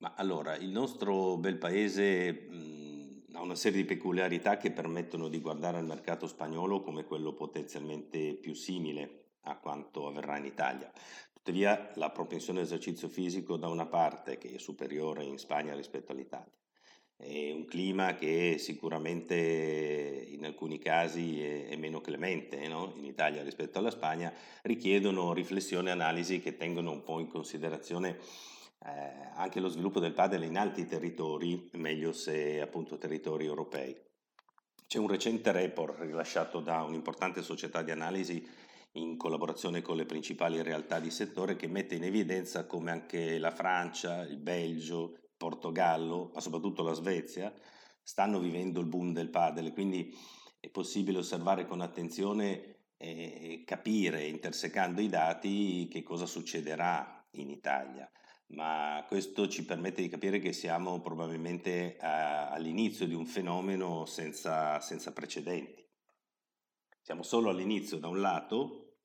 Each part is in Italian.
Ma allora, il nostro bel paese mh, ha una serie di peculiarità che permettono di guardare al mercato spagnolo come quello potenzialmente più simile a quanto avverrà in Italia. Tuttavia, la propensione all'esercizio fisico da una parte, che è superiore in Spagna rispetto all'Italia, è un clima che sicuramente in alcuni casi è, meno clemente no? in Italia rispetto alla Spagna, richiedono riflessioni e analisi che tengono un po' in considerazione eh, anche lo sviluppo del padel in altri territori, meglio se appunto territori europei. C'è un recente report rilasciato da un'importante società di analisi in collaborazione con le principali realtà di settore che mette in evidenza come anche la Francia, il Belgio, il Portogallo, ma soprattutto la Svezia, stanno vivendo il boom del padel, quindi è possibile osservare con attenzione e capire, intersecando i dati, che cosa succederà in Italia ma questo ci permette di capire che siamo probabilmente a, all'inizio di un fenomeno senza, senza precedenti. Siamo solo all'inizio da un lato,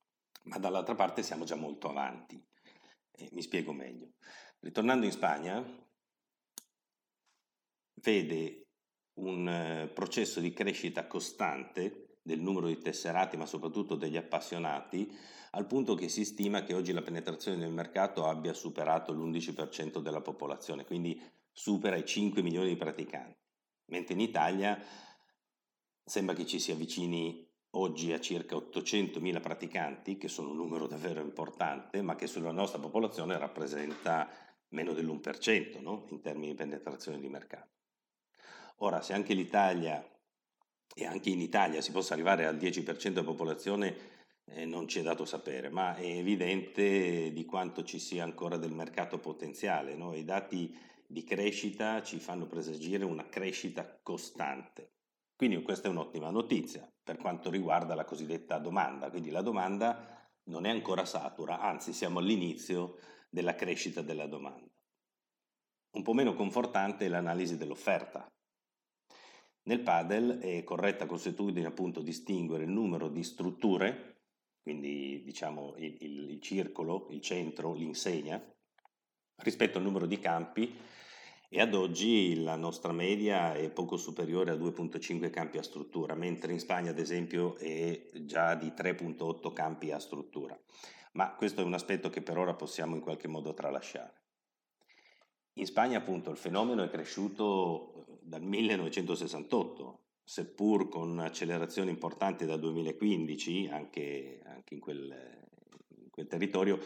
ma dall'altra parte siamo già molto avanti. E mi spiego meglio. Ritornando in Spagna, vede un eh, processo di crescita costante del numero di tesserati, ma soprattutto degli appassionati, al punto che si stima che oggi la penetrazione nel mercato abbia superato l'11% della popolazione, quindi supera i 5 milioni di praticanti, mentre in Italia sembra che ci si avvicini oggi a circa 800.000 praticanti, che sono un numero davvero importante, ma che sulla nostra popolazione rappresenta meno dell'1% no? in termini di penetrazione di mercato. Ora, se anche l'Italia e anche in Italia si possa arrivare al 10% della popolazione eh, non ci è dato sapere, ma è evidente di quanto ci sia ancora del mercato potenziale. No? I dati di crescita ci fanno presagire una crescita costante. Quindi questa è un'ottima notizia per quanto riguarda la cosiddetta domanda. Quindi la domanda non è ancora satura, anzi siamo all'inizio della crescita della domanda. Un po' meno confortante è l'analisi dell'offerta. Nel padel è corretta consuetudine appunto distinguere il numero di strutture quindi diciamo il, il, circolo, il centro, l'insegna, rispetto al numero di campi e ad oggi la nostra media è poco superiore a 2.5 campi a struttura, mentre in Spagna ad esempio è già di 3.8 campi a struttura. Ma questo è un aspetto che per ora possiamo in qualche modo tralasciare. In Spagna appunto il fenomeno è cresciuto dal 1968, seppur con accelerazioni importanti dal 2015 anche, anche in, quel, in quel territorio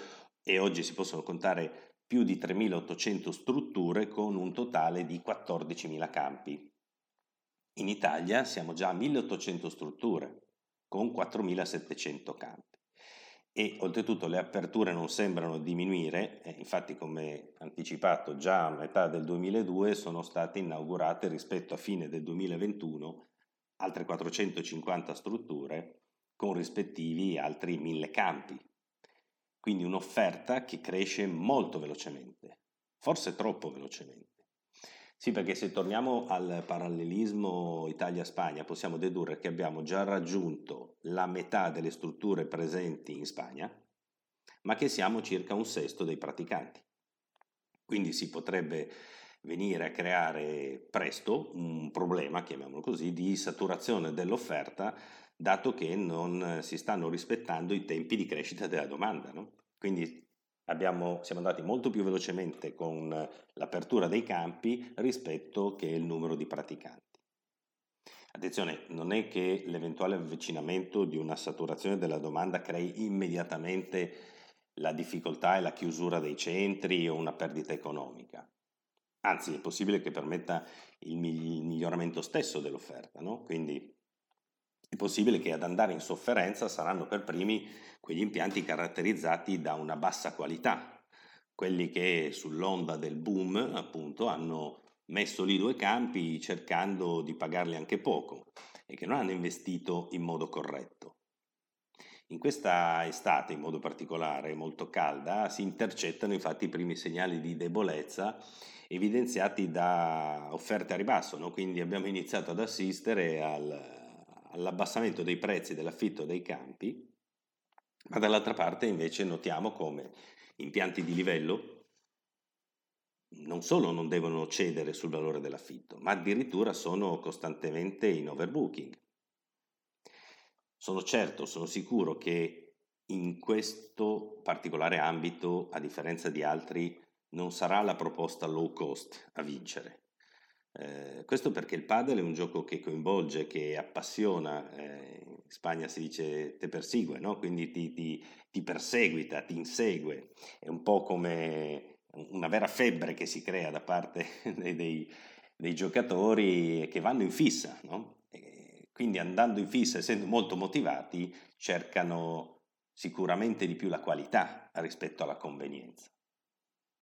e oggi si possono contare più di 3.800 strutture con un totale di 14.000 campi. In Italia siamo già a 1.800 strutture con 4.700 campi e oltretutto le aperture non sembrano diminuire, eh, infatti come anticipato già a metà del 2002 sono state inaugurate rispetto a fine del 2021 altre 450 strutture con rispettivi altri 1000 campi. Quindi un'offerta che cresce molto velocemente, forse troppo velocemente. Sì, perché se torniamo al parallelismo Italia-Spagna possiamo dedurre che abbiamo già raggiunto la metà delle strutture presenti in Spagna, ma che siamo circa un sesto dei praticanti. Quindi si potrebbe venire a creare presto un problema, chiamiamolo così, di saturazione dell'offerta, dato che non si stanno rispettando i tempi di crescita della domanda. No? Quindi abbiamo, siamo andati molto più velocemente con l'apertura dei campi rispetto che il numero di praticanti. Attenzione, non è che l'eventuale avvicinamento di una saturazione della domanda crei immediatamente la difficoltà e la chiusura dei centri o una perdita economica. Anzi, è possibile che permetta il miglioramento stesso dell'offerta, no? Quindi è possibile che ad andare in sofferenza saranno per primi quegli impianti caratterizzati da una bassa qualità, quelli che sull'onda del boom appunto hanno messo lì due campi cercando di pagarli anche poco e che non hanno investito in modo corretto. In questa estate in modo particolare, molto calda, si intercettano infatti i primi segnali di debolezza evidenziati da offerte a ribasso, no? quindi abbiamo iniziato ad assistere al, all'abbassamento dei prezzi dell'affitto dei campi, ma dall'altra parte invece notiamo come impianti di livello non solo non devono cedere sul valore dell'affitto, ma addirittura sono costantemente in overbooking. Sono certo, sono sicuro che in questo particolare ambito, a differenza di altri, non sarà la proposta low cost a vincere. Eh, questo perché il padel è un gioco che coinvolge, che appassiona, eh, in Spagna si dice te persegue, no? quindi ti, ti, ti, perseguita, ti insegue, è un po' come una vera febbre che si crea da parte dei, dei, dei giocatori che vanno in fissa, no? quindi andando in fissa, essendo molto motivati, cercano sicuramente di più la qualità rispetto alla convenienza.